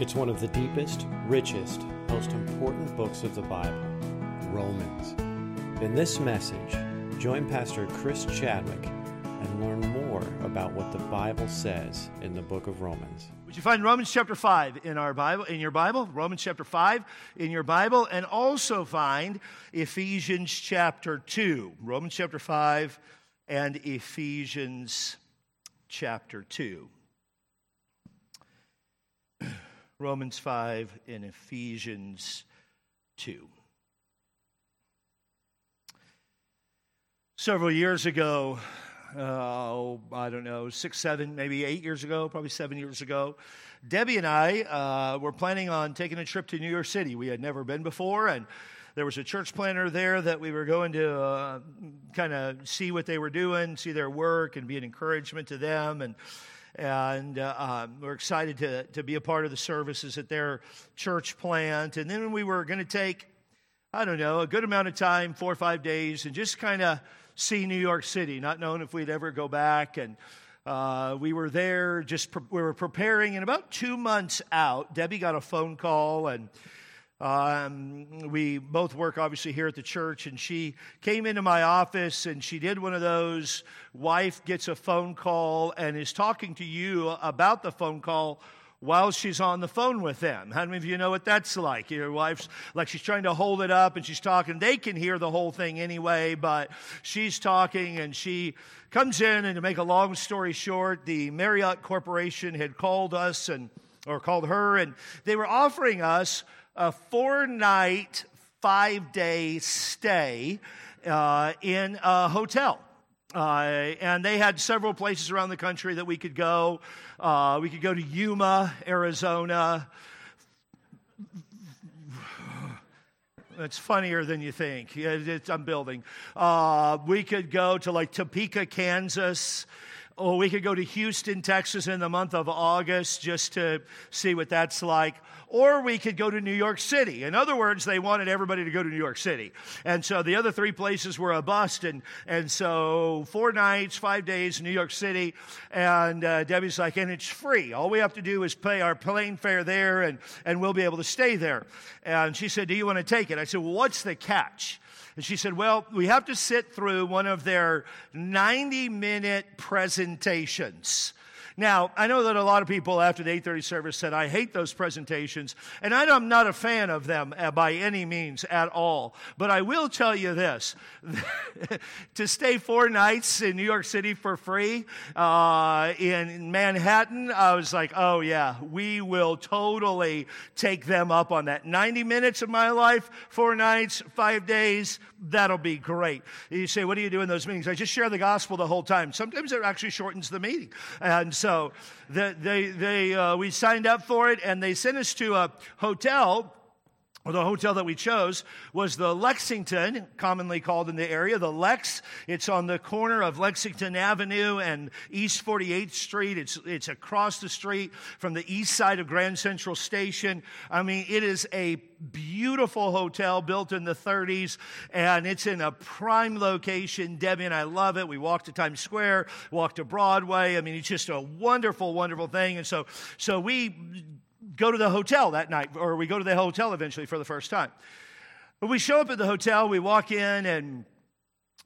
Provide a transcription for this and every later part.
It's one of the deepest, richest, most important books of the Bible, Romans. In this message, join Pastor Chris Chadwick and learn more about what the Bible says in the book of Romans. Would you find Romans chapter 5 in our Bible in your Bible? Romans chapter 5 in your Bible and also find Ephesians chapter 2. Romans chapter 5 and Ephesians chapter 2. Romans 5 and Ephesians 2. Several years ago, uh, I don't know, six, seven, maybe eight years ago, probably seven years ago, Debbie and I uh, were planning on taking a trip to New York City. We had never been before, and there was a church planter there that we were going to uh, kind of see what they were doing, see their work, and be an encouragement to them. And and uh, um, we're excited to, to be a part of the services at their church plant. And then we were going to take, I don't know, a good amount of time, four or five days, and just kind of see New York City, not knowing if we'd ever go back. And uh, we were there, just pre- we were preparing, and about two months out, Debbie got a phone call and um, we both work obviously here at the church, and she came into my office and she did one of those wife gets a phone call and is talking to you about the phone call while she's on the phone with them. How many of you know what that's like? Your wife's like she's trying to hold it up and she's talking. They can hear the whole thing anyway, but she's talking and she comes in. And to make a long story short, the Marriott Corporation had called us and or called her, and they were offering us a four night, five day stay uh, in a hotel. Uh, and they had several places around the country that we could go. Uh, we could go to Yuma, Arizona. It's funnier than you think. I'm building. Uh, we could go to like Topeka, Kansas. Or we could go to Houston, Texas in the month of August just to see what that's like or we could go to New York City. In other words, they wanted everybody to go to New York City. And so the other three places were a bust. And, and so four nights, five days, in New York City. And uh, Debbie's like, and it's free. All we have to do is pay our plane fare there and, and we'll be able to stay there. And she said, do you want to take it? I said, well, what's the catch? And she said, Well, we have to sit through one of their 90 minute presentations. Now, I know that a lot of people after the 8:30 service said, "I hate those presentations," and I'm not a fan of them uh, by any means at all. But I will tell you this: to stay four nights in New York City for free uh, in Manhattan, I was like, "Oh yeah, we will totally take them up on that." 90 minutes of my life, four nights, five days, that'll be great. You say, "What do you do in those meetings?" I just share the gospel the whole time. Sometimes it actually shortens the meeting, and so they, they, uh, we signed up for it and they sent us to a hotel the hotel that we chose was the Lexington, commonly called in the area, the Lex. It's on the corner of Lexington Avenue and East 48th Street. It's, it's across the street from the east side of Grand Central Station. I mean, it is a beautiful hotel built in the 30s and it's in a prime location. Debbie and I love it. We walked to Times Square, walked to Broadway. I mean, it's just a wonderful, wonderful thing. And so, so we go to the hotel that night, or we go to the hotel eventually for the first time. But we show up at the hotel, we walk in, and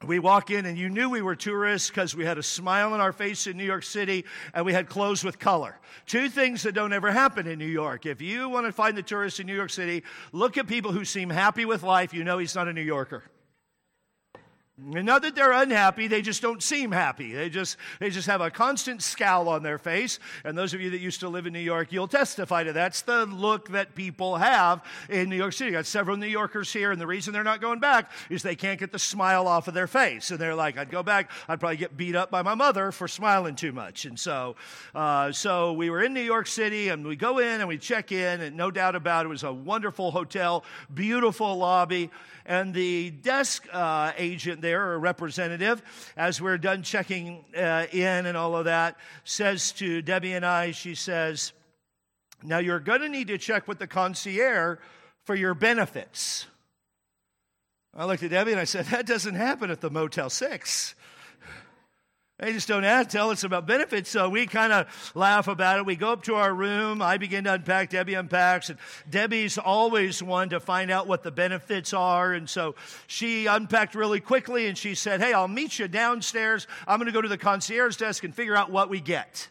we walk in, and you knew we were tourists because we had a smile on our face in New York City and we had clothes with color. Two things that don't ever happen in New York. If you want to find the tourists in New York City, look at people who seem happy with life, you know he's not a New Yorker. Not that they're unhappy, they just don't seem happy. They just, they just have a constant scowl on their face. And those of you that used to live in New York, you'll testify to that. That's the look that people have in New York City. Got several New Yorkers here, and the reason they're not going back is they can't get the smile off of their face. And they're like, I'd go back, I'd probably get beat up by my mother for smiling too much. And so, uh, so we were in New York City, and we go in and we check in, and no doubt about it, it was a wonderful hotel, beautiful lobby. And the desk uh, agent there, or a representative, as we're done checking uh, in and all of that, says to Debbie and I, she says, Now you're going to need to check with the concierge for your benefits. I looked at Debbie and I said, That doesn't happen at the Motel 6. They just don't tell us about benefits. So we kind of laugh about it. We go up to our room. I begin to unpack. Debbie unpacks. And Debbie's always one to find out what the benefits are. And so she unpacked really quickly and she said, Hey, I'll meet you downstairs. I'm going to go to the concierge desk and figure out what we get.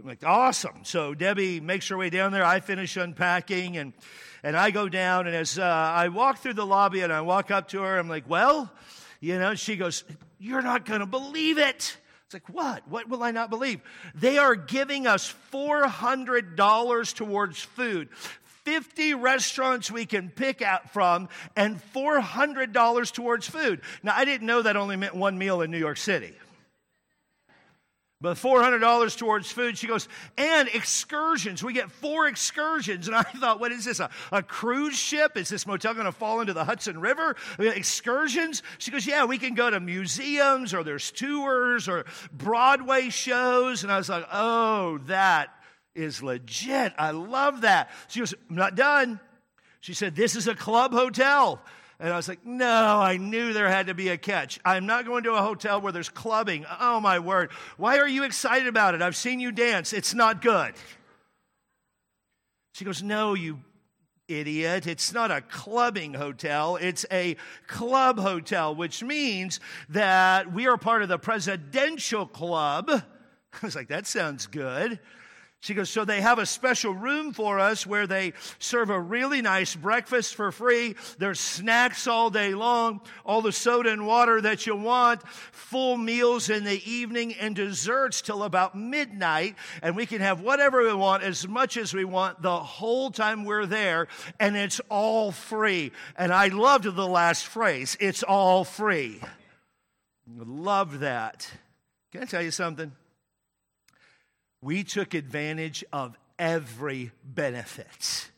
I'm like, Awesome. So Debbie makes her way down there. I finish unpacking and, and I go down. And as uh, I walk through the lobby and I walk up to her, I'm like, Well, you know, she goes, You're not going to believe it. It's like, what? What will I not believe? They are giving us $400 towards food. 50 restaurants we can pick out from and $400 towards food. Now, I didn't know that only meant one meal in New York City but $400 towards food. She goes, and excursions. We get four excursions. And I thought, what is this? A, a cruise ship? Is this motel going to fall into the Hudson River? Excursions? She goes, yeah, we can go to museums or there's tours or Broadway shows. And I was like, oh, that is legit. I love that. She goes, I'm not done. She said, this is a club hotel. And I was like, no, I knew there had to be a catch. I'm not going to a hotel where there's clubbing. Oh, my word. Why are you excited about it? I've seen you dance. It's not good. She goes, no, you idiot. It's not a clubbing hotel, it's a club hotel, which means that we are part of the presidential club. I was like, that sounds good. She goes, So they have a special room for us where they serve a really nice breakfast for free. There's snacks all day long, all the soda and water that you want, full meals in the evening, and desserts till about midnight. And we can have whatever we want, as much as we want, the whole time we're there. And it's all free. And I loved the last phrase it's all free. Love that. Can I tell you something? We took advantage of every benefit.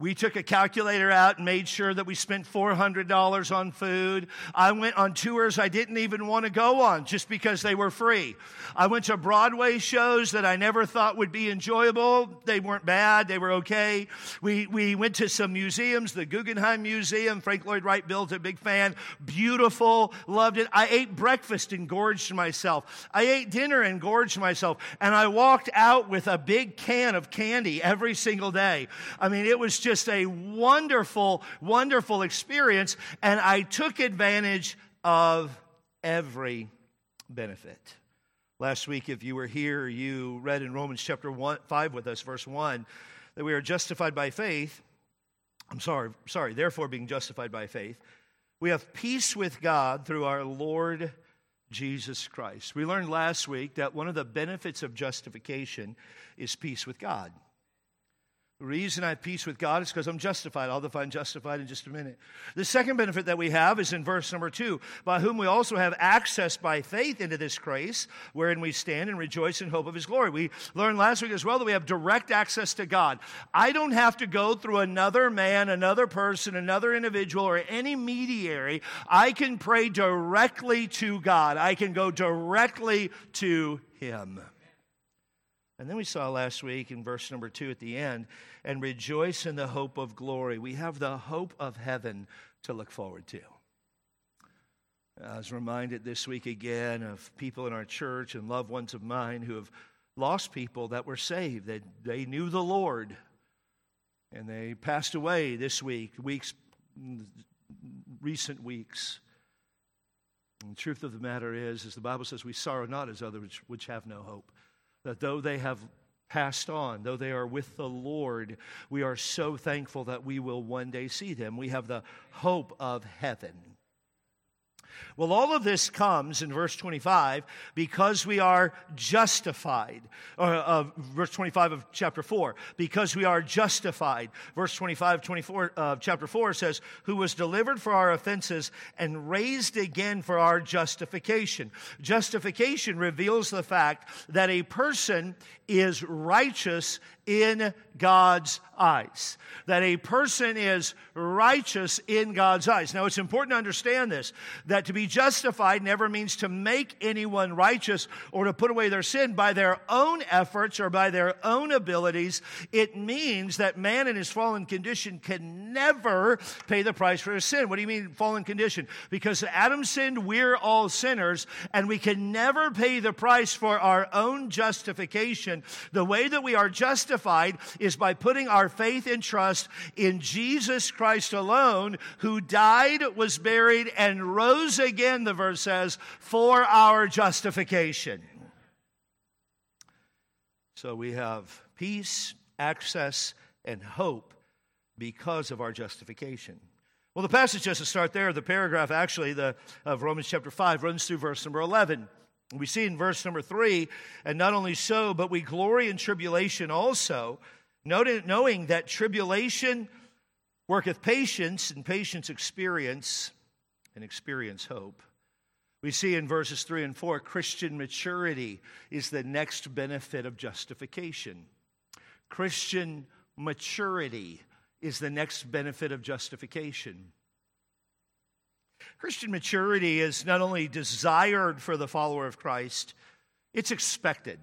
We took a calculator out and made sure that we spent $400 on food. I went on tours I didn't even want to go on just because they were free. I went to Broadway shows that I never thought would be enjoyable. They weren't bad, they were okay. We, we went to some museums, the Guggenheim Museum. Frank Lloyd Wright built a big fan. Beautiful, loved it. I ate breakfast and gorged myself. I ate dinner and gorged myself. And I walked out with a big can of candy every single day. I mean, it was just a wonderful, wonderful experience, and I took advantage of every benefit. Last week, if you were here, you read in Romans chapter one, 5 with us, verse 1, that we are justified by faith. I'm sorry, sorry, therefore, being justified by faith, we have peace with God through our Lord Jesus Christ. We learned last week that one of the benefits of justification is peace with God. Reason I have peace with God is because I'm justified. I'll define justified in just a minute. The second benefit that we have is in verse number two, by whom we also have access by faith into this grace, wherein we stand and rejoice in hope of his glory. We learned last week as well that we have direct access to God. I don't have to go through another man, another person, another individual, or any mediary. I can pray directly to God. I can go directly to him. And then we saw last week in verse number two at the end, and rejoice in the hope of glory. We have the hope of heaven to look forward to. I was reminded this week again of people in our church and loved ones of mine who have lost people that were saved, that they knew the Lord, and they passed away this week, weeks, recent weeks. And the truth of the matter is, as the Bible says, we sorrow not as others which have no hope that though they have passed on, though they are with the Lord, we are so thankful that we will one day see them. We have the hope of heaven. Well, all of this comes in verse 25 because we are justified. Or, uh, verse 25 of chapter 4, because we are justified. Verse 25, 24 of uh, chapter 4 says, Who was delivered for our offenses and raised again for our justification. Justification reveals the fact that a person is righteous in God's eyes. That a person is righteous in God's eyes. Now, it's important to understand this that to be justified never means to make anyone righteous or to put away their sin by their own efforts or by their own abilities. It means that man in his fallen condition can never pay the price for his sin. What do you mean, fallen condition? Because Adam sinned, we're all sinners, and we can never pay the price for our own justification. The way that we are justified is by putting our faith and trust in Jesus Christ alone, who died, was buried, and rose again, the verse says, for our justification. So we have peace, access, and hope because of our justification. Well, the passage just to start there, the paragraph actually the, of Romans chapter 5 runs through verse number 11. We see in verse number 3, and not only so, but we glory in tribulation also knowing that tribulation worketh patience, and patience experience, and experience hope. We see in verses 3 and 4 Christian maturity is the next benefit of justification. Christian maturity is the next benefit of justification. Christian maturity is not only desired for the follower of Christ, it's expected.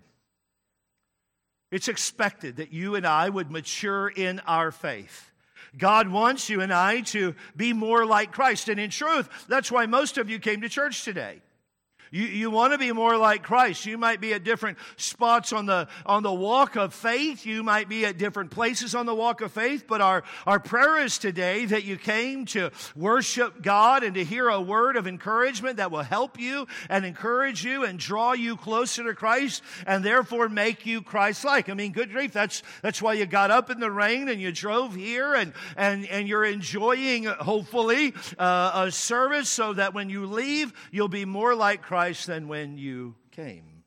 It's expected that you and I would mature in our faith. God wants you and I to be more like Christ. And in truth, that's why most of you came to church today. You, you want to be more like Christ. You might be at different spots on the, on the walk of faith. You might be at different places on the walk of faith. But our, our prayer is today that you came to worship God and to hear a word of encouragement that will help you and encourage you and draw you closer to Christ and therefore make you Christ like. I mean, good grief. That's, that's why you got up in the rain and you drove here and, and, and you're enjoying, hopefully, uh, a service so that when you leave, you'll be more like Christ Christ than when you came.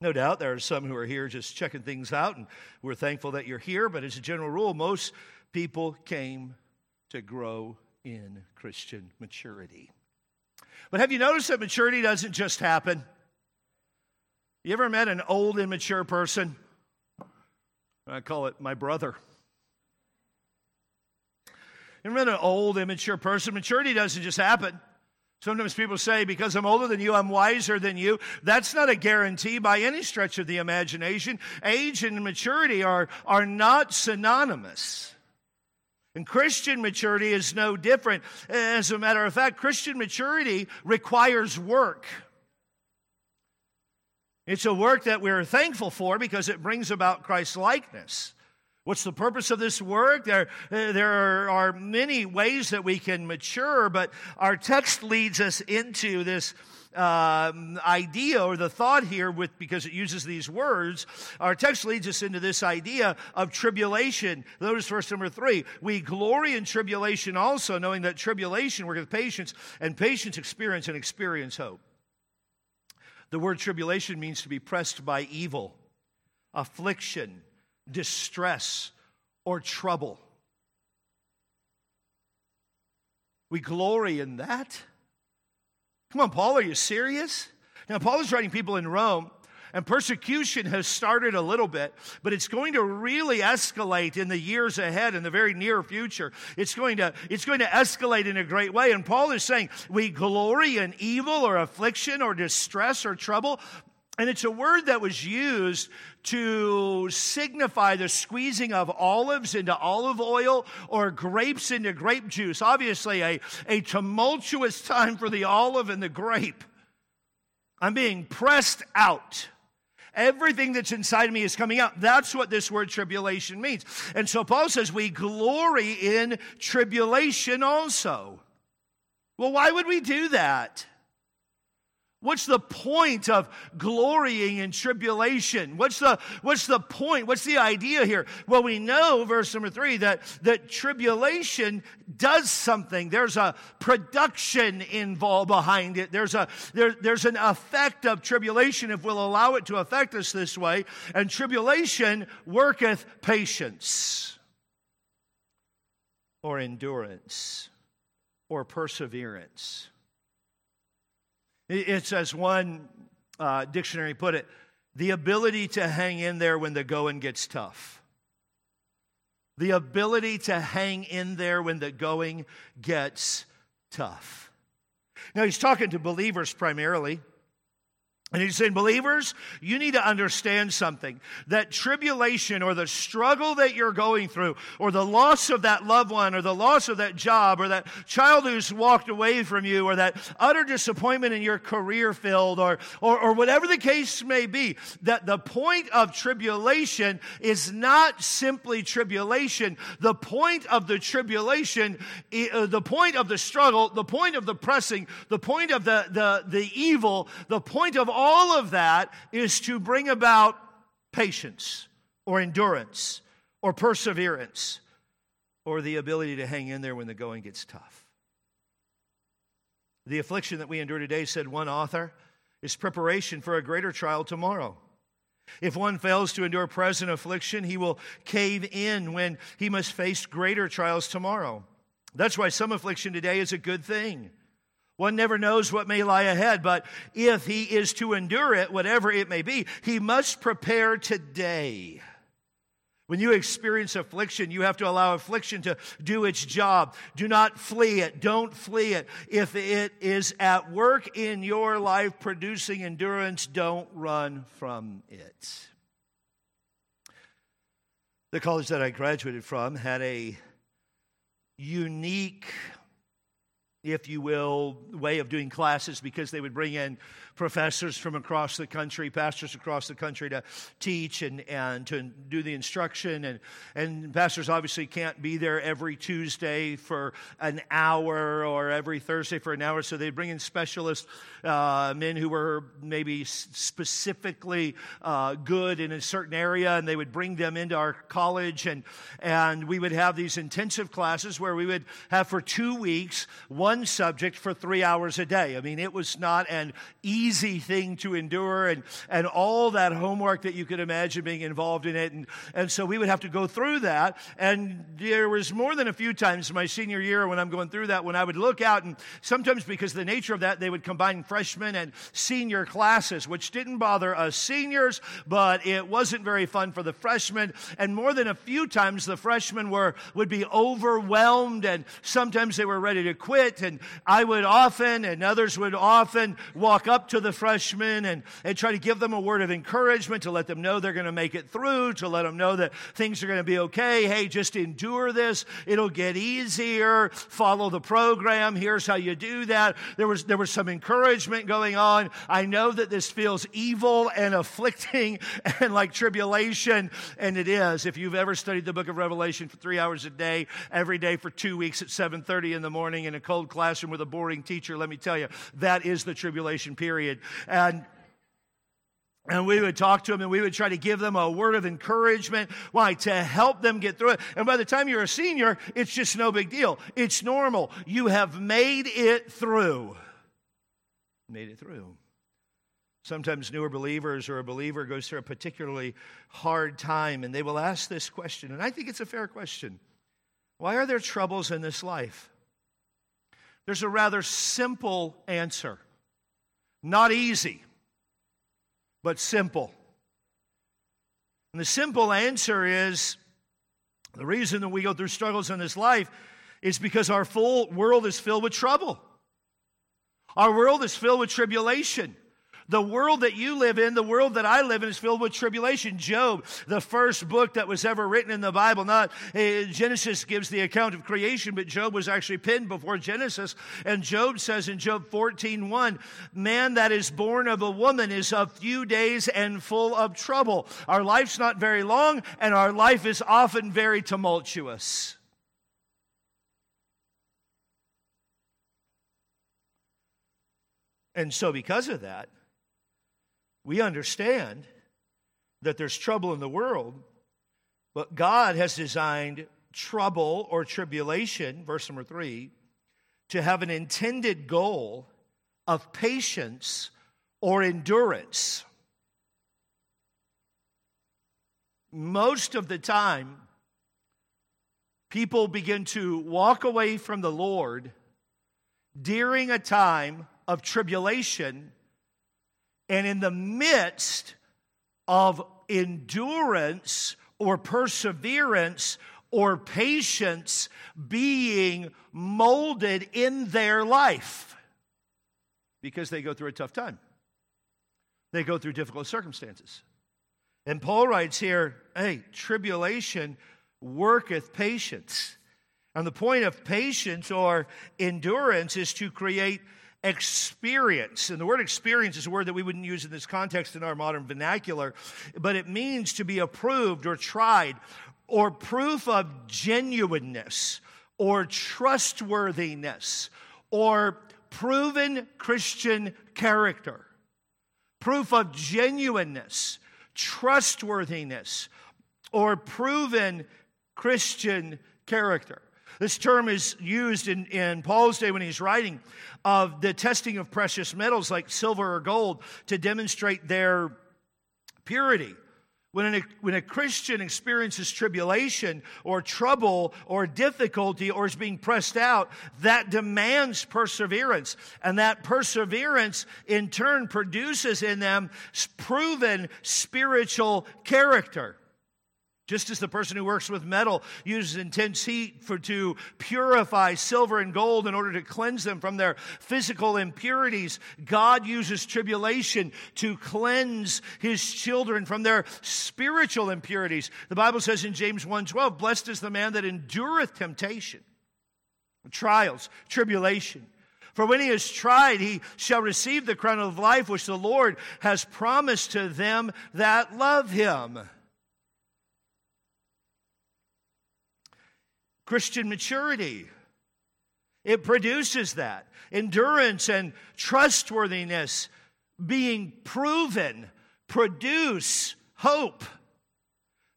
No doubt there are some who are here just checking things out, and we're thankful that you're here, but as a general rule, most people came to grow in Christian maturity. But have you noticed that maturity doesn't just happen? You ever met an old, immature person? I call it my brother. You ever met an old, immature person? Maturity doesn't just happen. Sometimes people say, because I'm older than you, I'm wiser than you. That's not a guarantee by any stretch of the imagination. Age and maturity are, are not synonymous. And Christian maturity is no different. As a matter of fact, Christian maturity requires work. It's a work that we're thankful for because it brings about Christ's likeness. What's the purpose of this work? There, there are many ways that we can mature, but our text leads us into this uh, idea or the thought here with because it uses these words our text leads us into this idea of tribulation notice verse number three we glory in tribulation also knowing that tribulation worketh patience and patience experience and experience hope the word tribulation means to be pressed by evil affliction distress, or trouble. We glory in that. Come on, Paul, are you serious? Now, Paul is writing people in Rome, and persecution has started a little bit, but it's going to really escalate in the years ahead, in the very near future. It's going to, it's going to escalate in a great way. And Paul is saying, we glory in evil or affliction or distress or trouble, and it's a word that was used to signify the squeezing of olives into olive oil or grapes into grape juice. Obviously, a, a tumultuous time for the olive and the grape. I'm being pressed out. Everything that's inside of me is coming out. That's what this word tribulation means. And so Paul says we glory in tribulation also. Well, why would we do that? What's the point of glorying in tribulation? What's the, what's the point? What's the idea here? Well, we know, verse number three, that, that tribulation does something. There's a production involved behind it. There's, a, there, there's an effect of tribulation if we'll allow it to affect us this way. And tribulation worketh patience or endurance or perseverance. It's as one uh, dictionary put it the ability to hang in there when the going gets tough. The ability to hang in there when the going gets tough. Now, he's talking to believers primarily. And he's saying, believers, you need to understand something that tribulation or the struggle that you're going through, or the loss of that loved one, or the loss of that job, or that child who's walked away from you, or that utter disappointment in your career field, or, or, or whatever the case may be, that the point of tribulation is not simply tribulation. The point of the tribulation, uh, the point of the struggle, the point of the pressing, the point of the, the, the evil, the point of all of that is to bring about patience or endurance or perseverance or the ability to hang in there when the going gets tough. The affliction that we endure today, said one author, is preparation for a greater trial tomorrow. If one fails to endure present affliction, he will cave in when he must face greater trials tomorrow. That's why some affliction today is a good thing. One never knows what may lie ahead, but if he is to endure it, whatever it may be, he must prepare today. When you experience affliction, you have to allow affliction to do its job. Do not flee it. Don't flee it. If it is at work in your life producing endurance, don't run from it. The college that I graduated from had a unique if you will, way of doing classes because they would bring in professors from across the country, pastors across the country to teach and, and to do the instruction. And, and pastors obviously can't be there every Tuesday for an hour or every Thursday for an hour. So they'd bring in specialists, uh, men who were maybe specifically uh, good in a certain area, and they would bring them into our college. And, and we would have these intensive classes where we would have for two weeks one subject for three hours a day. I mean, it was not an easy easy thing to endure and, and all that homework that you could imagine being involved in it. And, and so we would have to go through that. And there was more than a few times my senior year when I'm going through that when I would look out and sometimes because of the nature of that, they would combine freshman and senior classes, which didn't bother us seniors, but it wasn't very fun for the freshmen. And more than a few times the freshmen were, would be overwhelmed and sometimes they were ready to quit. And I would often and others would often walk up to to the freshmen and, and try to give them a word of encouragement to let them know they're going to make it through, to let them know that things are going to be okay. Hey, just endure this. It'll get easier. Follow the program. Here's how you do that. There was, there was some encouragement going on. I know that this feels evil and afflicting and like tribulation, and it is. If you've ever studied the book of Revelation for three hours a day, every day for two weeks at 7.30 in the morning in a cold classroom with a boring teacher, let me tell you, that is the tribulation period period. And and we would talk to them and we would try to give them a word of encouragement. Why? To help them get through it. And by the time you're a senior, it's just no big deal. It's normal. You have made it through. Made it through. Sometimes newer believers or a believer goes through a particularly hard time and they will ask this question. And I think it's a fair question Why are there troubles in this life? There's a rather simple answer. Not easy, but simple. And the simple answer is the reason that we go through struggles in this life is because our full world is filled with trouble. Our world is filled with tribulation. The world that you live in, the world that I live in, is filled with tribulation. Job, the first book that was ever written in the Bible, not uh, Genesis gives the account of creation, but Job was actually penned before Genesis. And Job says in Job 14 1, man that is born of a woman is of few days and full of trouble. Our life's not very long, and our life is often very tumultuous. And so, because of that, we understand that there's trouble in the world, but God has designed trouble or tribulation, verse number three, to have an intended goal of patience or endurance. Most of the time, people begin to walk away from the Lord during a time of tribulation and in the midst of endurance or perseverance or patience being molded in their life because they go through a tough time. They go through difficult circumstances. And Paul writes here, hey, tribulation worketh patience. And the point of patience or endurance is to create experience. And the word experience is a word that we wouldn't use in this context in our modern vernacular, but it means to be approved or tried or proof of genuineness or trustworthiness or proven Christian character. Proof of genuineness, trustworthiness, or proven Christian character. This term is used in, in Paul's day when he's writing of the testing of precious metals like silver or gold to demonstrate their purity. When a, when a Christian experiences tribulation or trouble or difficulty or is being pressed out, that demands perseverance. And that perseverance in turn produces in them proven spiritual character. Just as the person who works with metal uses intense heat for, to purify silver and gold in order to cleanse them from their physical impurities, God uses tribulation to cleanse his children from their spiritual impurities. The Bible says in James 1:12, "Blessed is the man that endureth temptation, trials, tribulation." For when he is tried, he shall receive the crown of life which the Lord has promised to them that love him. Christian maturity. It produces that. Endurance and trustworthiness being proven produce hope.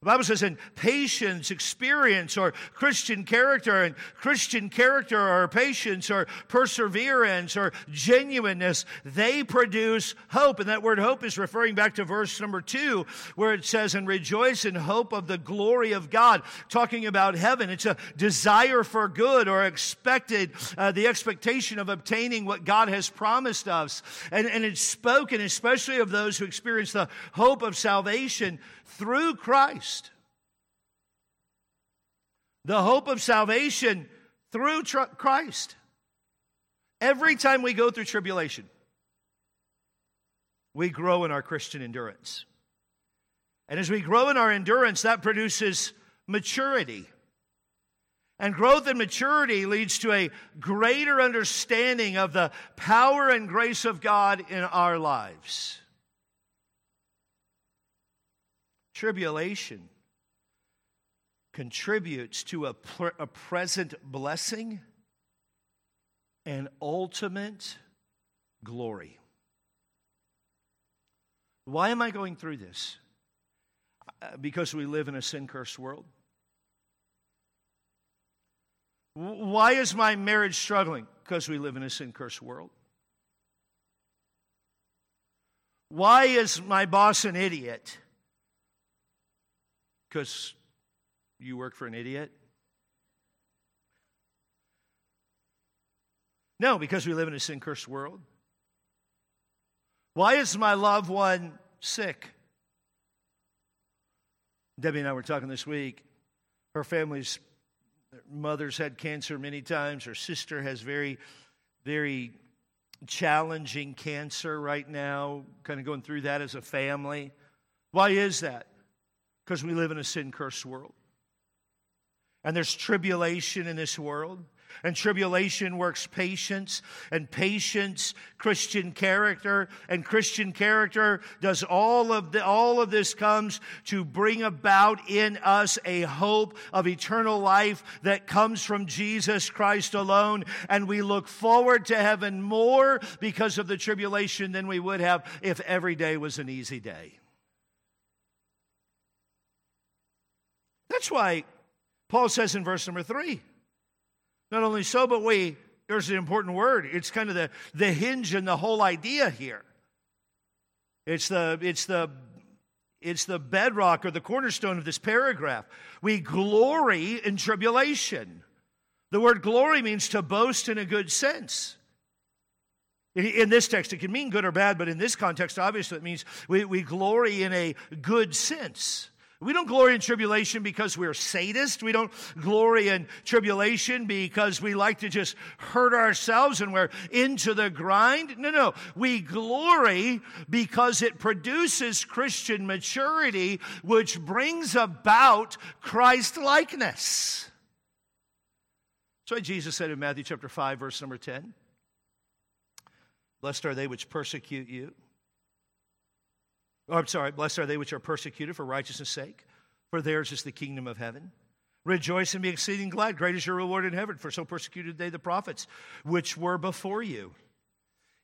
The Bible says in patience, experience, or Christian character, and Christian character or patience or perseverance or genuineness, they produce hope. And that word hope is referring back to verse number two, where it says, and rejoice in hope of the glory of God, talking about heaven. It's a desire for good or expected, uh, the expectation of obtaining what God has promised us. And, and it's spoken especially of those who experience the hope of salvation through Christ. The hope of salvation through tr- Christ. Every time we go through tribulation, we grow in our Christian endurance. And as we grow in our endurance, that produces maturity. And growth and maturity leads to a greater understanding of the power and grace of God in our lives. Tribulation contributes to a, a present blessing and ultimate glory. Why am I going through this? Uh, because we live in a sin cursed world. Why is my marriage struggling? Because we live in a sin cursed world. Why is my boss an idiot? Because you work for an idiot? No, because we live in a sin cursed world. Why is my loved one sick? Debbie and I were talking this week. Her family's mother's had cancer many times. Her sister has very, very challenging cancer right now, kind of going through that as a family. Why is that? Because we live in a sin cursed world. And there's tribulation in this world. And tribulation works patience, and patience, Christian character, and Christian character does all of the, all of this comes to bring about in us a hope of eternal life that comes from Jesus Christ alone. And we look forward to heaven more because of the tribulation than we would have if every day was an easy day. That's why Paul says in verse number three, not only so, but we, there's an important word. It's kind of the, the hinge and the whole idea here. It's the, it's the, it's the bedrock or the cornerstone of this paragraph. We glory in tribulation. The word glory means to boast in a good sense. In this text, it can mean good or bad, but in this context, obviously, it means we, we glory in a good sense. We don't glory in tribulation because we're sadists. We don't glory in tribulation because we like to just hurt ourselves and we're into the grind. No, no. We glory because it produces Christian maturity, which brings about Christ likeness. That's why Jesus said in Matthew chapter 5, verse number 10 Blessed are they which persecute you. Oh, I'm sorry, blessed are they which are persecuted for righteousness' sake, for theirs is the kingdom of heaven. Rejoice and be exceeding glad. Great is your reward in heaven, for so persecuted they the prophets which were before you.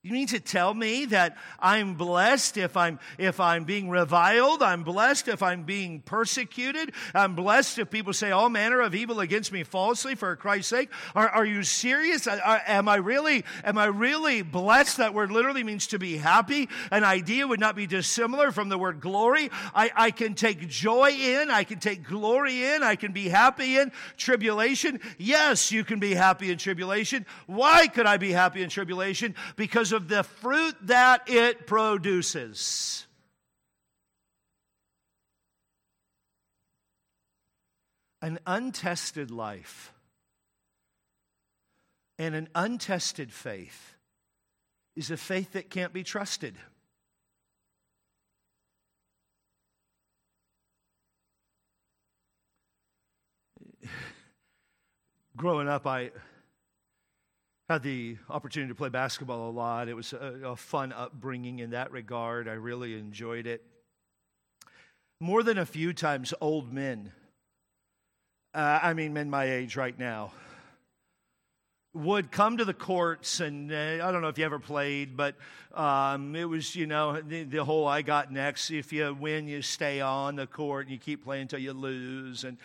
You mean to tell me that I'm blessed if I'm, if I'm being reviled? I'm blessed if I'm being persecuted? I'm blessed if people say all manner of evil against me falsely for Christ's sake? Are, are you serious? Are, am I really, am I really blessed? That word literally means to be happy. An idea would not be dissimilar from the word glory. I, I can take joy in. I can take glory in. I can be happy in tribulation. Yes, you can be happy in tribulation. Why could I be happy in tribulation? Because of the fruit that it produces. An untested life and an untested faith is a faith that can't be trusted. Growing up, I had the opportunity to play basketball a lot. It was a, a, fun upbringing in that regard. I really enjoyed it. More than a few times, old men, uh, I mean, men my age right now, would come to the courts, and uh, I don't know if you ever played, but um, it was, you know, the, the, whole I got next. If you win, you stay on the court, and you keep playing until you lose. And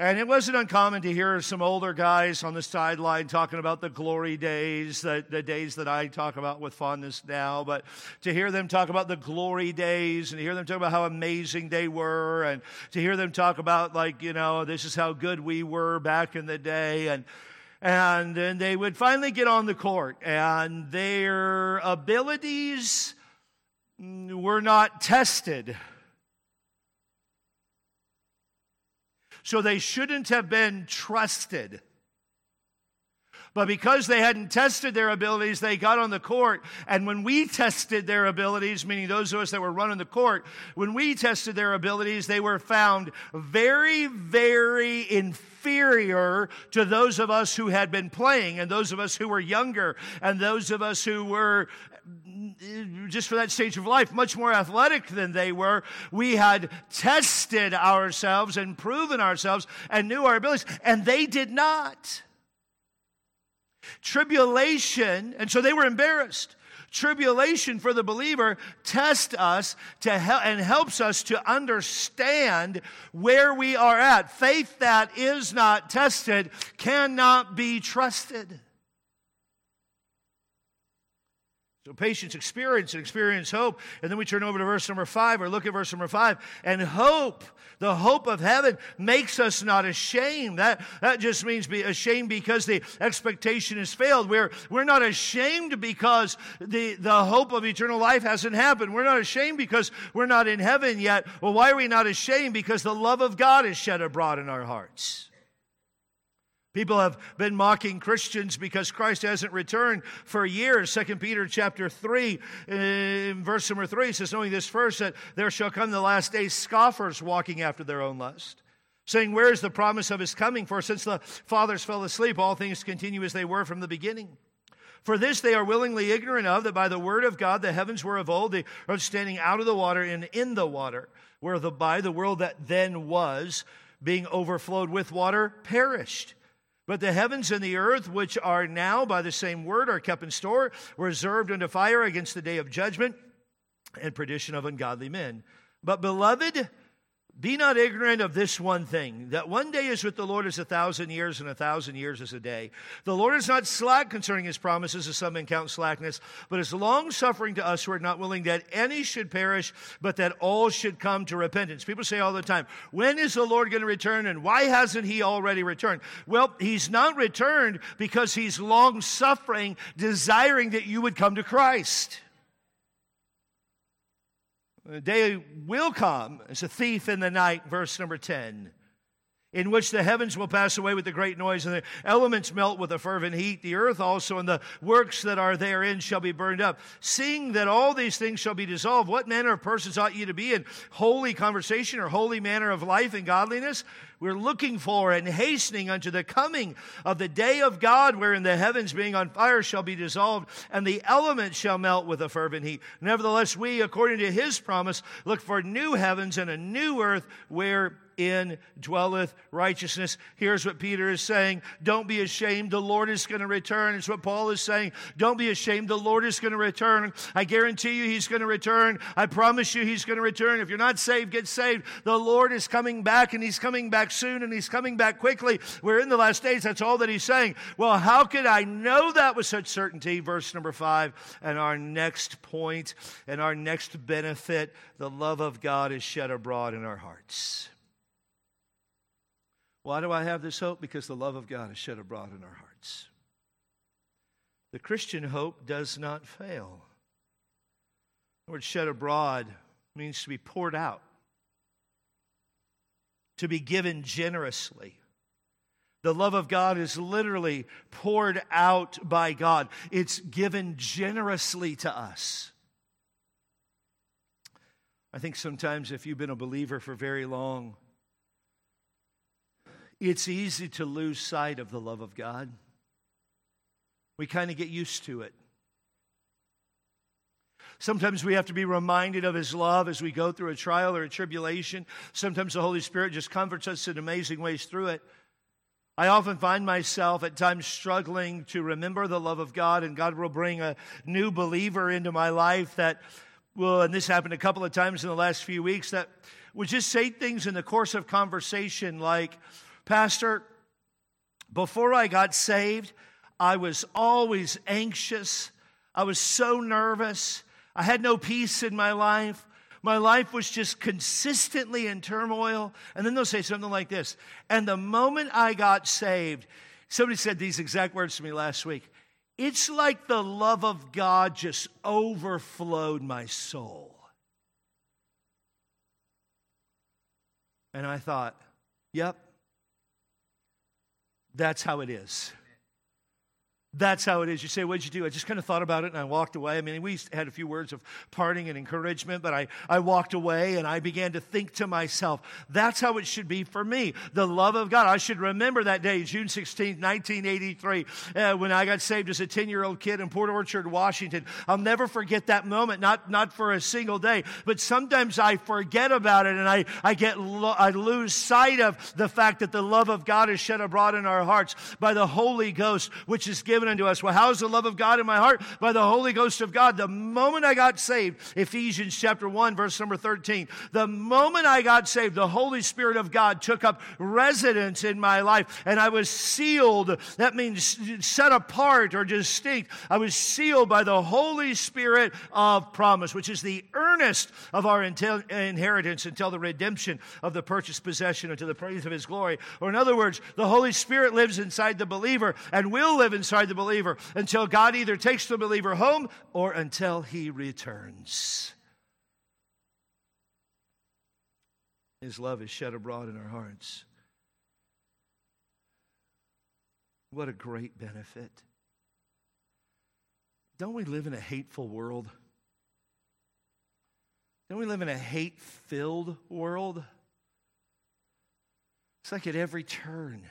and it wasn't uncommon to hear some older guys on the sideline talking about the glory days, the, the days that I talk about with fondness now, but to hear them talk about the glory days and to hear them talk about how amazing they were and to hear them talk about, like, you know, this is how good we were back in the day. And, and then they would finally get on the court and their abilities were not tested so they shouldn't have been trusted. But because they hadn't tested their abilities, they got on the court. And when we tested their abilities, meaning those of us that were running the court, when we tested their abilities, they were found very, very inferior to those of us who had been playing, and those of us who were younger, and those of us who were just for that stage of life, much more athletic than they were. We had tested ourselves and proven ourselves and knew our abilities, and they did not. Tribulation, and so they were embarrassed. Tribulation for the believer tests us to and helps us to understand where we are at. Faith that is not tested cannot be trusted. So patience, experience, and experience hope. And then we turn over to verse number five, or look at verse number five. And hope, the hope of heaven, makes us not ashamed. That, that just means be ashamed because the expectation has failed. We're, we're not ashamed because the, the hope of eternal life hasn't happened. We're not ashamed because we're not in heaven yet. Well, why are we not ashamed? Because the love of God is shed abroad in our hearts. People have been mocking Christians because Christ hasn't returned for years. Second Peter chapter 3, eh, in verse number 3 says, knowing this first, that there shall come the last days scoffers walking after their own lust, saying, Where is the promise of his coming? For since the fathers fell asleep, all things continue as they were from the beginning. For this they are willingly ignorant of, that by the word of God the heavens were of old, the earth standing out of the water and in the water, where the, by the world that then was, being overflowed with water, perished. But the heavens and the earth, which are now by the same word, are kept in store, reserved unto fire against the day of judgment and perdition of ungodly men. But beloved, Be not ignorant of this one thing, that one day is with the Lord as a thousand years, and a thousand years as a day. The Lord is not slack concerning his promises, as some men count slackness, but is long suffering to us who are not willing that any should perish, but that all should come to repentance. People say all the time, when is the Lord going to return, and why hasn't he already returned? Well, he's not returned because he's long suffering, desiring that you would come to Christ. The day will come as a thief in the night, verse number 10 in which the heavens will pass away with a great noise, and the elements melt with a fervent heat. The earth also and the works that are therein shall be burned up. Seeing that all these things shall be dissolved, what manner of persons ought ye to be in holy conversation or holy manner of life and godliness? We're looking for and hastening unto the coming of the day of God, wherein the heavens being on fire shall be dissolved, and the elements shall melt with a fervent heat. Nevertheless, we, according to his promise, look for new heavens and a new earth where in dwelleth righteousness. Here's what Peter is saying. Don't be ashamed. The Lord is going to return. It's what Paul is saying. Don't be ashamed. The Lord is going to return. I guarantee you he's going to return. I promise you he's going to return. If you're not saved, get saved. The Lord is coming back and he's coming back soon and he's coming back quickly. We're in the last days. That's all that he's saying. Well, how could I know that with such certainty? Verse number five. And our next point and our next benefit the love of God is shed abroad in our hearts. Why do I have this hope? Because the love of God is shed abroad in our hearts. The Christian hope does not fail. The word shed abroad means to be poured out, to be given generously. The love of God is literally poured out by God, it's given generously to us. I think sometimes if you've been a believer for very long, it's easy to lose sight of the love of God. We kind of get used to it. Sometimes we have to be reminded of His love as we go through a trial or a tribulation. Sometimes the Holy Spirit just comforts us in amazing ways through it. I often find myself at times struggling to remember the love of God, and God will bring a new believer into my life that will, and this happened a couple of times in the last few weeks, that would just say things in the course of conversation like, Pastor, before I got saved, I was always anxious. I was so nervous. I had no peace in my life. My life was just consistently in turmoil. And then they'll say something like this. And the moment I got saved, somebody said these exact words to me last week. It's like the love of God just overflowed my soul. And I thought, yep, that's how it is. That's how it is. You say, What'd you do? I just kind of thought about it and I walked away. I mean, we had a few words of parting and encouragement, but I, I walked away and I began to think to myself, That's how it should be for me. The love of God. I should remember that day, June 16, 1983, uh, when I got saved as a 10 year old kid in Port Orchard, Washington. I'll never forget that moment, not, not for a single day, but sometimes I forget about it and I, I, get lo- I lose sight of the fact that the love of God is shed abroad in our hearts by the Holy Ghost, which is given given unto us. Well, how's the love of God in my heart? By the Holy Ghost of God. The moment I got saved, Ephesians chapter 1, verse number 13, the moment I got saved, the Holy Spirit of God took up residence in my life and I was sealed. That means set apart or distinct. I was sealed by the Holy Spirit of promise, which is the earnest of our inheritance until the redemption of the purchased possession unto the praise of his glory. Or in other words, the Holy Spirit lives inside the believer and will live inside the believer until God either takes the believer home or until he returns. His love is shed abroad in our hearts. What a great benefit. Don't we live in a hateful world? Don't we live in a hate filled world? It's like at every turn.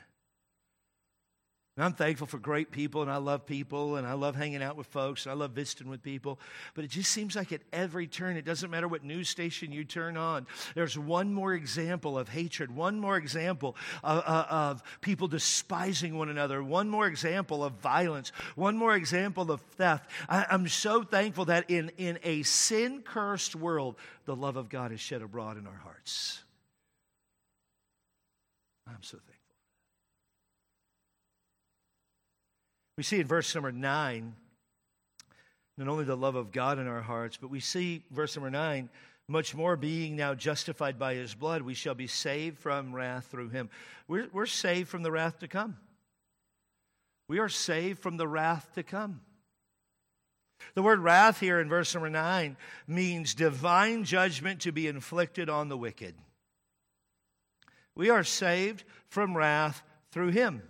And I'm thankful for great people, and I love people, and I love hanging out with folks, and I love visiting with people. But it just seems like at every turn, it doesn't matter what news station you turn on, there's one more example of hatred, one more example of, of people despising one another, one more example of violence, one more example of theft. I, I'm so thankful that in, in a sin cursed world, the love of God is shed abroad in our hearts. I'm so thankful. We see in verse number nine not only the love of God in our hearts, but we see, verse number nine, much more being now justified by his blood, we shall be saved from wrath through him. We're, we're saved from the wrath to come. We are saved from the wrath to come. The word wrath here in verse number nine means divine judgment to be inflicted on the wicked. We are saved from wrath through him.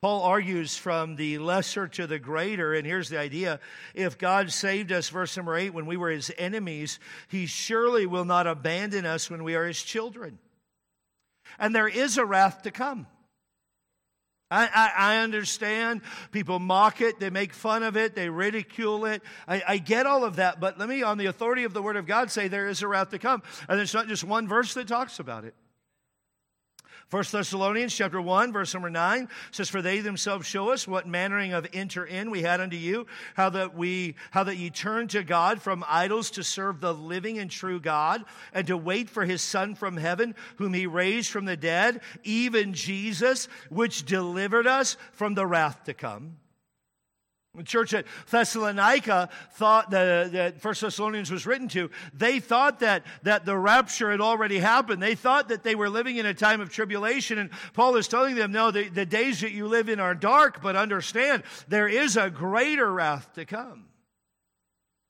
Paul argues from the lesser to the greater, and here's the idea. If God saved us, verse number eight, when we were his enemies, he surely will not abandon us when we are his children. And there is a wrath to come. I, I, I, understand people mock it, they make fun of it, they ridicule it. I, I, get all of that, but let me, on the authority of the Word of God, say there is a wrath to come. And it's not just one verse that talks about it. 1 Thessalonians chapter 1, verse number 9 says, For they themselves show us what mannering of enter in we had unto you, how that we how that ye turned to God from idols to serve the living and true God, and to wait for his Son from heaven, whom he raised from the dead, even Jesus, which delivered us from the wrath to come. The church at Thessalonica thought that, uh, that First Thessalonians was written to, they thought that, that the rapture had already happened. They thought that they were living in a time of tribulation. And Paul is telling them, no, the, the days that you live in are dark, but understand there is a greater wrath to come.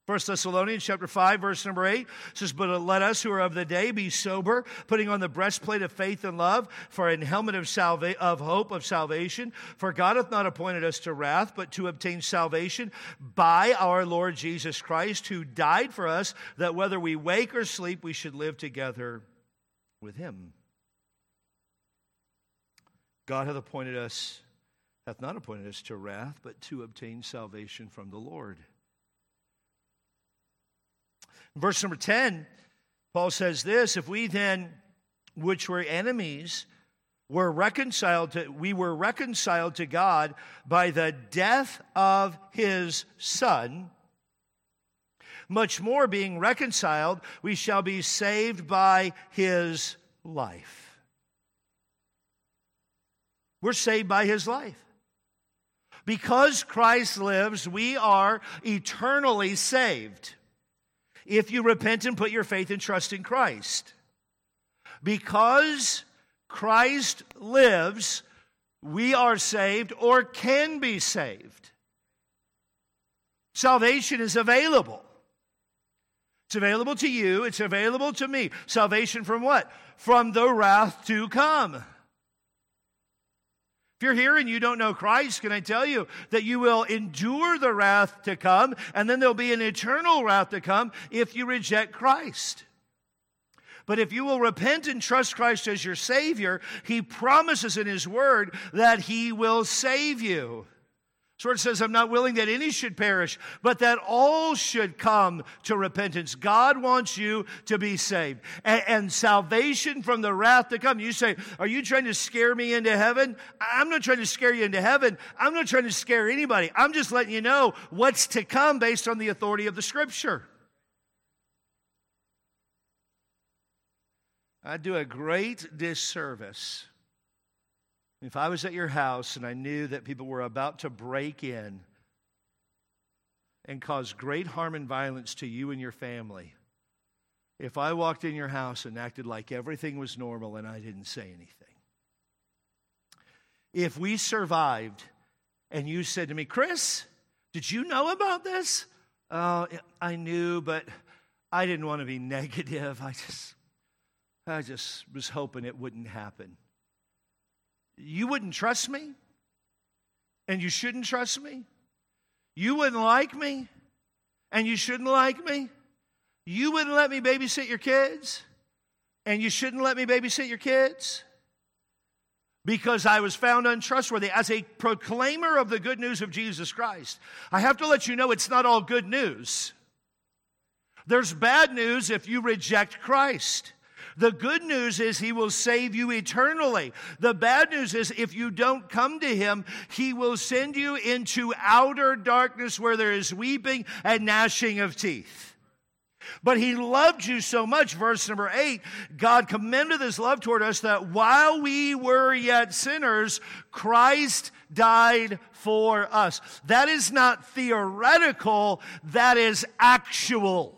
1 Thessalonians chapter 5 verse number 8 says but let us who are of the day be sober putting on the breastplate of faith and love for an helmet of salva- of hope of salvation. For God hath not appointed us to wrath but to obtain salvation by our Lord Jesus Christ who died for us that whether we wake or sleep we should live together with him. God hath appointed us hath not appointed us to wrath but to obtain salvation from the Lord Verse number 10, Paul says this If we then, which were enemies, were reconciled to, we were reconciled to God by the death of his Son, much more being reconciled, we shall be saved by his life. We're saved by his life. Because Christ lives, we are eternally saved if you repent and put your faith and trust in Christ. Because Christ lives, we are saved or can be saved. Salvation is available. It's available to you, it's available to me. Salvation from what? From the wrath to come. If you're here and you don't know Christ, can I tell you that you will endure the wrath to come, and then there'll be an eternal wrath to come if you reject Christ. But if you will repent and trust Christ as your Savior, He promises in His Word that He will save you. So it says, I'm not willing that any should perish, but that all should come to repentance. God wants you to be saved. And, and, salvation from the wrath to come. You say, Are you trying to scare me into heaven? I'm not trying to scare you into heaven. I'm not trying to scare anybody. I'm just letting you know what's to come based on the authority of the scripture. I do a great disservice if I was at your house and I knew that people were about to break in and cause great harm and violence to you and your family, if I walked in your house and acted like everything was normal and I didn't say anything, if we survived and you said to me, Chris, did you know about this? Oh, I knew, but I didn't want to be negative. I just, I just was hoping it wouldn't happen you wouldn't trust me, and you shouldn't trust me. You wouldn't like me, and you shouldn't like me. You wouldn't let me babysit your kids, and you shouldn't let me babysit your kids because I was found untrustworthy. As a proclaimer of the good news of Jesus Christ, I have to let you know it's not all good news. There's bad news if you reject Christ. The good news is he will save you eternally. The bad news is if you don't come to him, he will send you into outer darkness where there is weeping and gnashing of teeth. But he loved you so much, verse number eight, God commended his love toward us that while we were yet sinners, Christ died for us. That is not theoretical, that is actual.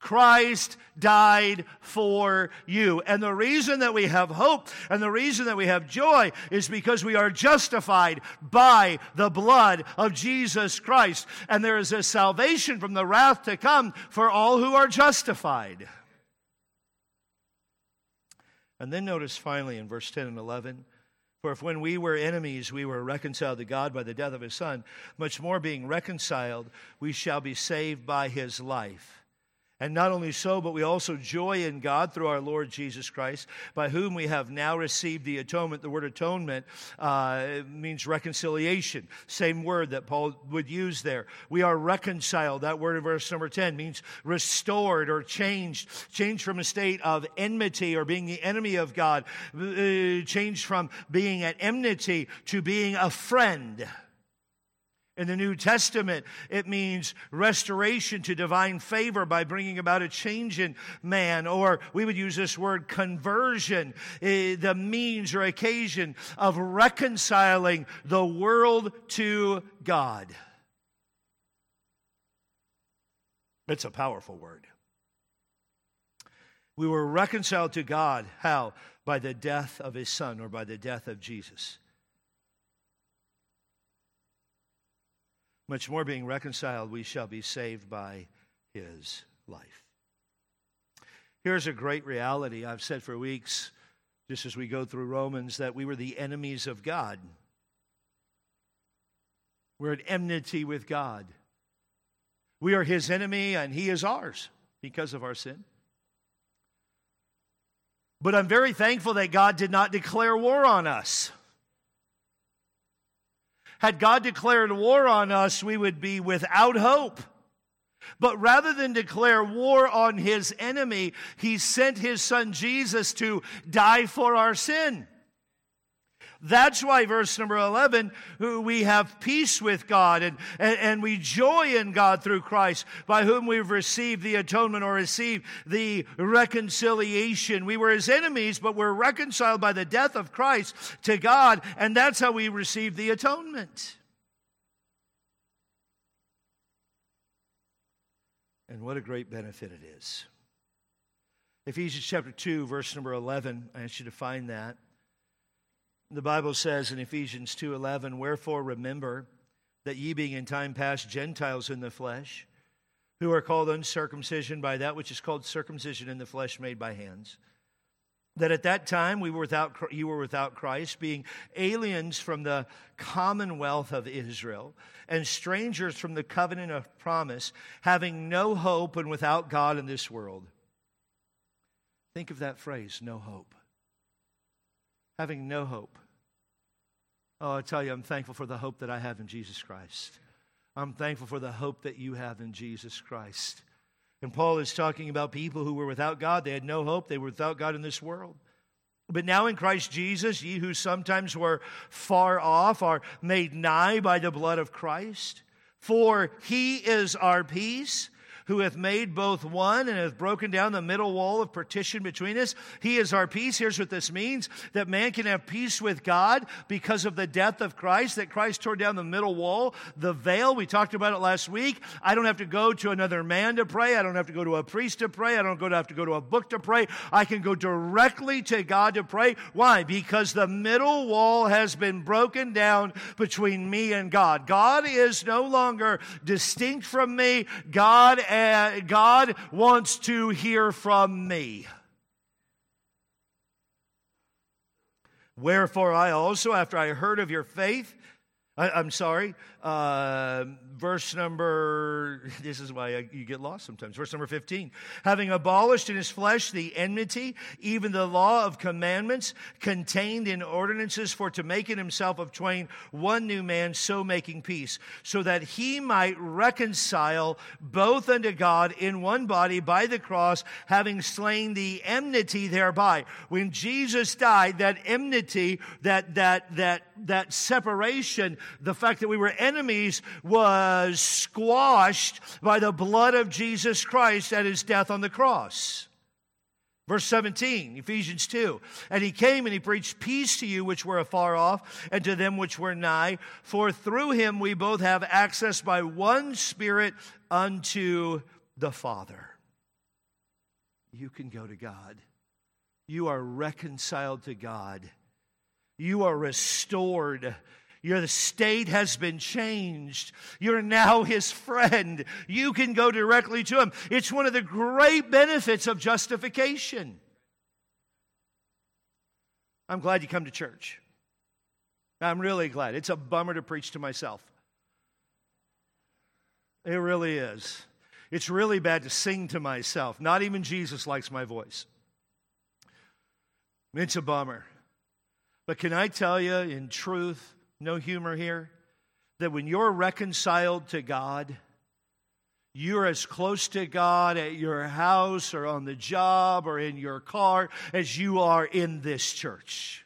Christ died for you. And the reason that we have hope and the reason that we have joy is because we are justified by the blood of Jesus Christ. And there is a salvation from the wrath to come for all who are justified. And then notice finally in verse 10 and 11 for if when we were enemies, we were reconciled to God by the death of his Son, much more being reconciled, we shall be saved by his life. And not only so, but we also joy in God through our Lord Jesus Christ, by whom we have now received the atonement. The word atonement uh, means reconciliation. Same word that Paul would use there. We are reconciled. That word in verse number 10 means restored or changed. Changed from a state of enmity or being the enemy of God. Uh, changed from being at enmity to being a friend. In the New Testament, it means restoration to divine favor by bringing about a change in man, or we would use this word conversion, eh, the means or occasion of reconciling the world to God. It's a powerful word. We were reconciled to God. How? By the death of his son or by the death of Jesus. Much more being reconciled, we shall be saved by his life. Here's a great reality I've said for weeks, just as we go through Romans, that we were the enemies of God. We're at enmity with God. We are his enemy and he is ours because of our sin. But I'm very thankful that God did not declare war on us. Had God declared war on us, we would be without hope. But rather than declare war on his enemy, he sent his son Jesus to die for our sin. That's why, verse number 11, we have peace with God and, and, and, we joy in God through Christ, by whom we've received the atonement or received the reconciliation. We were his enemies, but we're reconciled by the death of Christ to God, and that's how we receive the atonement. And what a great benefit it is. Ephesians chapter 2, verse number 11, I ask you to find that. The Bible says in Ephesians 2:11, "Wherefore remember that ye being in time past Gentiles in the flesh, who are called uncircumcision by that which is called circumcision in the flesh made by hands, that at that time we were without you were without Christ, being aliens from the commonwealth of Israel and strangers from the covenant of promise, having no hope and without God in this world." Think of that phrase, no hope having no hope. Oh, I tell you, I'm thankful for the hope that I have in Jesus Christ. I'm thankful for the hope that you have in Jesus Christ. And Paul is talking about people who were without God. They had no hope. They were without God in this world. But now in Christ Jesus, ye who sometimes were far off are made nigh by the blood of Christ. For he is our peace who hath made both one and hath broken down the middle wall of partition between us. He is our peace. Here's what this means that man can have peace with God because of the death of Christ, that Christ tore down the middle wall, the veil. We talked about it last week. I don't have to go to another man to pray. I don't have to go to a priest to pray. I don't have to go to a book to pray. I can go directly to God to pray. Why? Because the middle wall has been broken down between me and God. God is no longer distinct from me. God and God wants to hear from me. Wherefore, I also, after I heard of your faith, I, am sorry, uh, verse number, this is why you get lost sometimes. Verse number 15. Having abolished in his flesh the enmity, even the law of commandments contained in ordinances, for to make in himself of twain one new man, so making peace, so that he might reconcile both unto God in one body by the cross, having slain the enmity thereby. When Jesus died, that enmity, that, that, that, that separation the fact that we were enemies was squashed by the blood of Jesus Christ at his death on the cross. Verse 17, Ephesians 2. And he came and he preached peace to you which were afar off, and to them which were nigh. For through him we both have access by one Spirit unto the Father. You can go to God. You are reconciled to God. You are restored your state has been changed. You're now his friend. You can go directly to him. It's one of the great benefits of justification. I'm glad you come to church. I'm really glad. It's a bummer to preach to myself. It really is. It's really bad to sing to myself. Not even Jesus likes my voice. It's a bummer. But can I tell you in truth, no humor here, that when you're reconciled to God, you're as close to God at your house or on the job or in your car as you are in this church.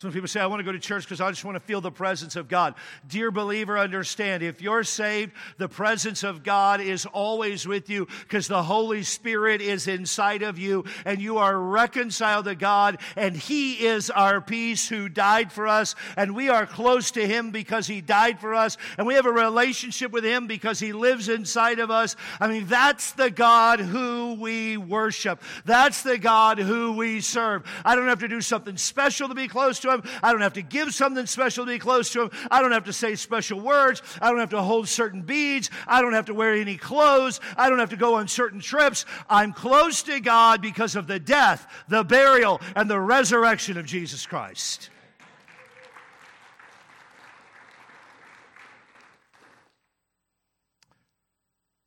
Some people say, I want to go to church because I just want to feel the presence of God. Dear believer, understand if you're saved, the presence of God is always with you because the Holy Spirit is inside of you and you are reconciled to God and He is our peace who died for us and we are close to Him because He died for us and we have a relationship with Him because He lives inside of us. I mean, that's the God who we worship. That's the God who we serve. I don't have to do something special to be close to him. I don't have to give something special to be close to him. I don't have to say special words. I don't have to hold certain beads. I don't have to wear any clothes. I don't have to go on certain trips. I'm close to God because of the death, the burial, and the resurrection of Jesus Christ.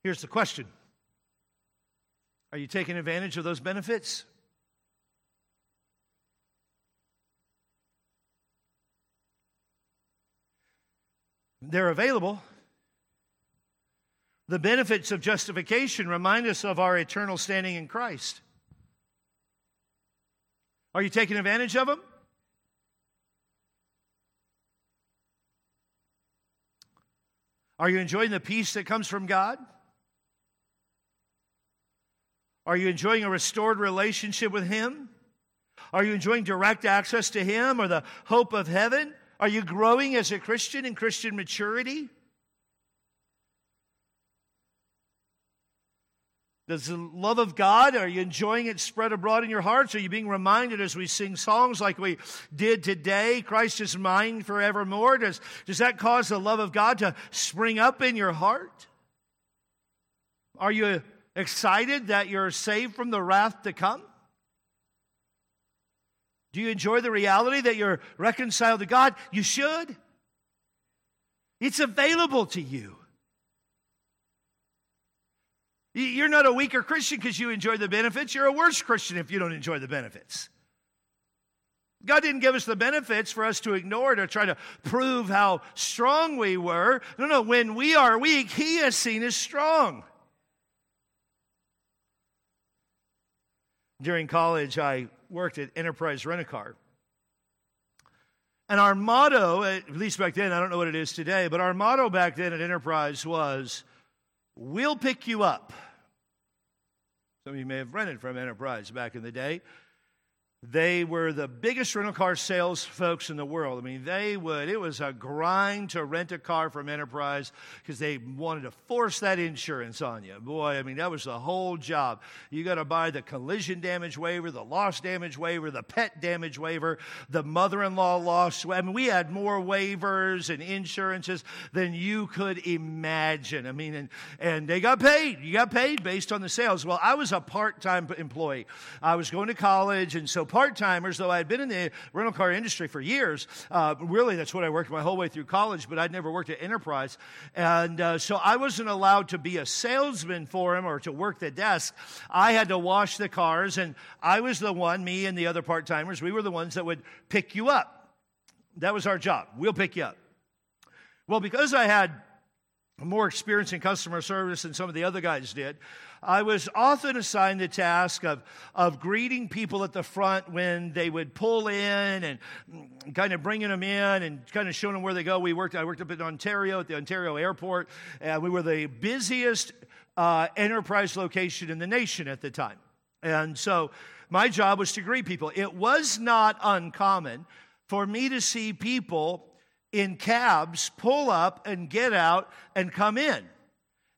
Here's the question Are you taking advantage of those benefits? They're available. The benefits of justification remind us of our eternal standing in Christ. Are you taking advantage of them? Are you enjoying the peace that comes from God? Are you enjoying a restored relationship with Him? Are you enjoying direct access to Him or the hope of heaven? Are you growing as a Christian in Christian maturity? Does the love of God, are you enjoying it spread abroad in your hearts? Are you being reminded as we sing songs like we did today, Christ is mine forevermore? Does, does that cause the love of God to spring up in your heart? Are you excited that you're saved from the wrath to come? Do you enjoy the reality that you're reconciled to God? You should. It's available to you. You're not a weaker Christian because you enjoy the benefits. You're a worse Christian if you don't enjoy the benefits. God didn't give us the benefits for us to ignore to try to prove how strong we were. No, no, when we are weak, He is seen as strong. During college, I worked at Enterprise Rent a Car. And our motto, at least back then, I don't know what it is today, but our motto back then at Enterprise was, We'll pick you up. Some of you may have rented from Enterprise back in the day. They were the biggest rental car sales folks in the world. I mean, they would, it was a grind to rent a car from Enterprise because they wanted to force that insurance on you. Boy, I mean, that was the whole job. You got to buy the collision damage waiver, the loss damage waiver, the pet damage waiver, the mother in law loss. I mean, we had more waivers and insurances than you could imagine. I mean, and, and they got paid. You got paid based on the sales. Well, I was a part time employee. I was going to college, and so part timers, though I had been in the rental car industry for years. Uh, really, that's what I worked my whole way through college, but I'd never worked at Enterprise. And uh, so I wasn't allowed to be a salesman for him or to work the desk. I had to wash the cars, and I was the one, me and the other part timers, we were the ones that would pick you up. That was our job. We'll pick you up. Well, because I had more experience in customer service than some of the other guys did. I was often assigned the task of, of greeting people at the front when they would pull in and kind of bringing them in and kind of showing them where they go. We worked, I worked up in Ontario at the Ontario airport, and we were the busiest uh, enterprise location in the nation at the time. And so my job was to greet people. It was not uncommon for me to see people in cabs pull up and get out and come in.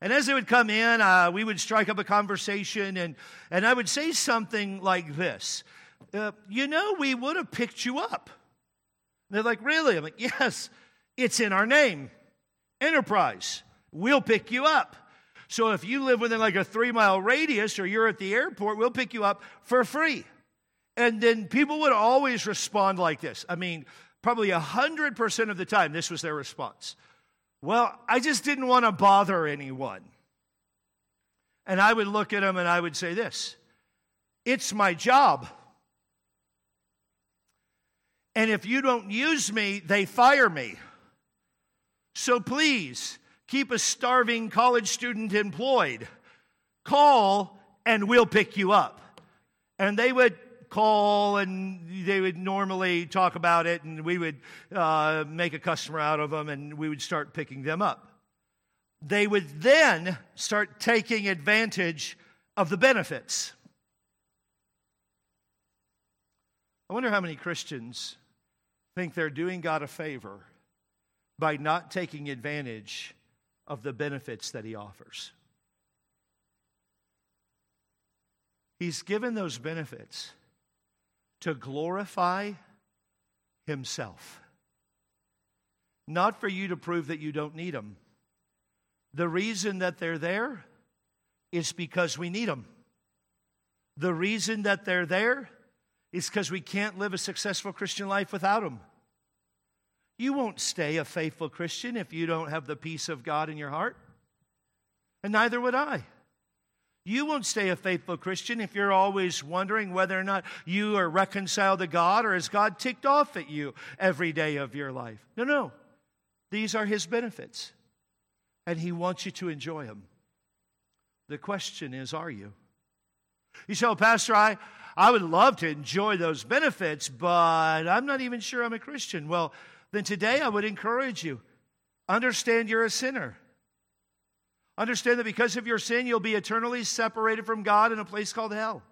And as they would come in, uh, we would strike up a conversation, and, and I would say something like this uh, You know, we would have picked you up. And they're like, Really? I'm like, Yes, it's in our name Enterprise. We'll pick you up. So if you live within like a three mile radius or you're at the airport, we'll pick you up for free. And then people would always respond like this. I mean, probably 100% of the time, this was their response. Well, I just didn't want to bother anyone. And I would look at them and I would say this It's my job. And if you don't use me, they fire me. So please keep a starving college student employed. Call and we'll pick you up. And they would call and they would normally talk about it and we would uh, make a customer out of them and we would start picking them up. They would then start taking advantage of the benefits. I wonder how many Christians think they're doing God a favor by not taking advantage of the benefits that He offers. He's given those benefits to glorify Himself. Not for you to prove that you don't need them. The reason that they're there is because we need them. The reason that they're there is because we can't live a successful Christian life without them. You won't stay a faithful Christian if you don't have the peace of God in your heart. And neither would I. You won't stay a faithful Christian if you're always wondering whether or not you are reconciled to God or is God ticked off at you every day of your life. No, no. These are His benefits, and He wants you to enjoy them. The question is, are you? You say, well, Pastor, I, I would love to enjoy those benefits, but I'm not even sure I'm a Christian. Well, then today I would encourage you understand you're a sinner. Understand that because of your sin, you'll be eternally separated from God in a place called hell.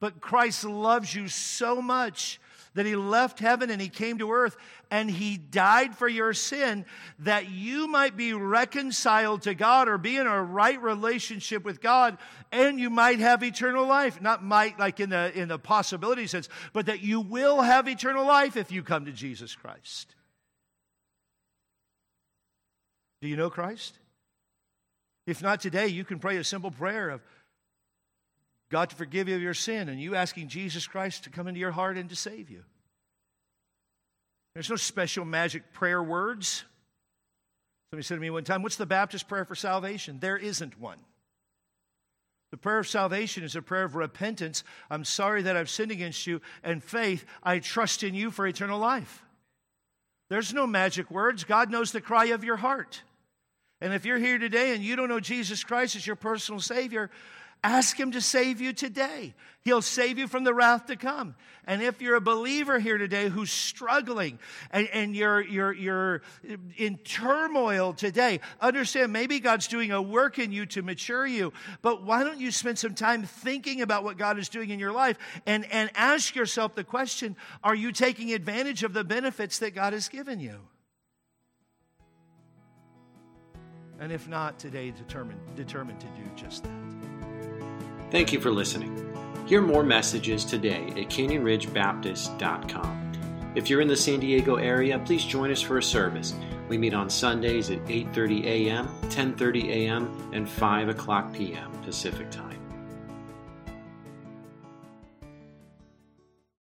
But Christ loves you so much that he left heaven and he came to earth and he died for your sin that you might be reconciled to God or be in a right relationship with God and you might have eternal life. Not might like in the in the possibility sense, but that you will have eternal life if you come to Jesus Christ. Do you know Christ? If not today, you can pray a simple prayer of God to forgive you of your sin and you asking Jesus Christ to come into your heart and to save you. There's no special magic prayer words. Somebody said to me one time, What's the Baptist prayer for salvation? There isn't one. The prayer of salvation is a prayer of repentance. I'm sorry that I've sinned against you, and faith, I trust in you for eternal life. There's no magic words. God knows the cry of your heart. And if you're here today and you don't know Jesus Christ as your personal Savior, ask Him to save you today. He'll save you from the wrath to come. And if you're a believer here today who's struggling and, and you're, you're, you're in turmoil today, understand maybe God's doing a work in you to mature you, but why don't you spend some time thinking about what God is doing in your life and, and ask yourself the question are you taking advantage of the benefits that God has given you? And if not, today determined, determined to do just that. Thank you for listening. Hear more messages today at canyonridgebaptist.com. If you're in the San Diego area, please join us for a service. We meet on Sundays at 8:30 a.m., 10:30 a.m., and 5 o'clock p.m. Pacific Time.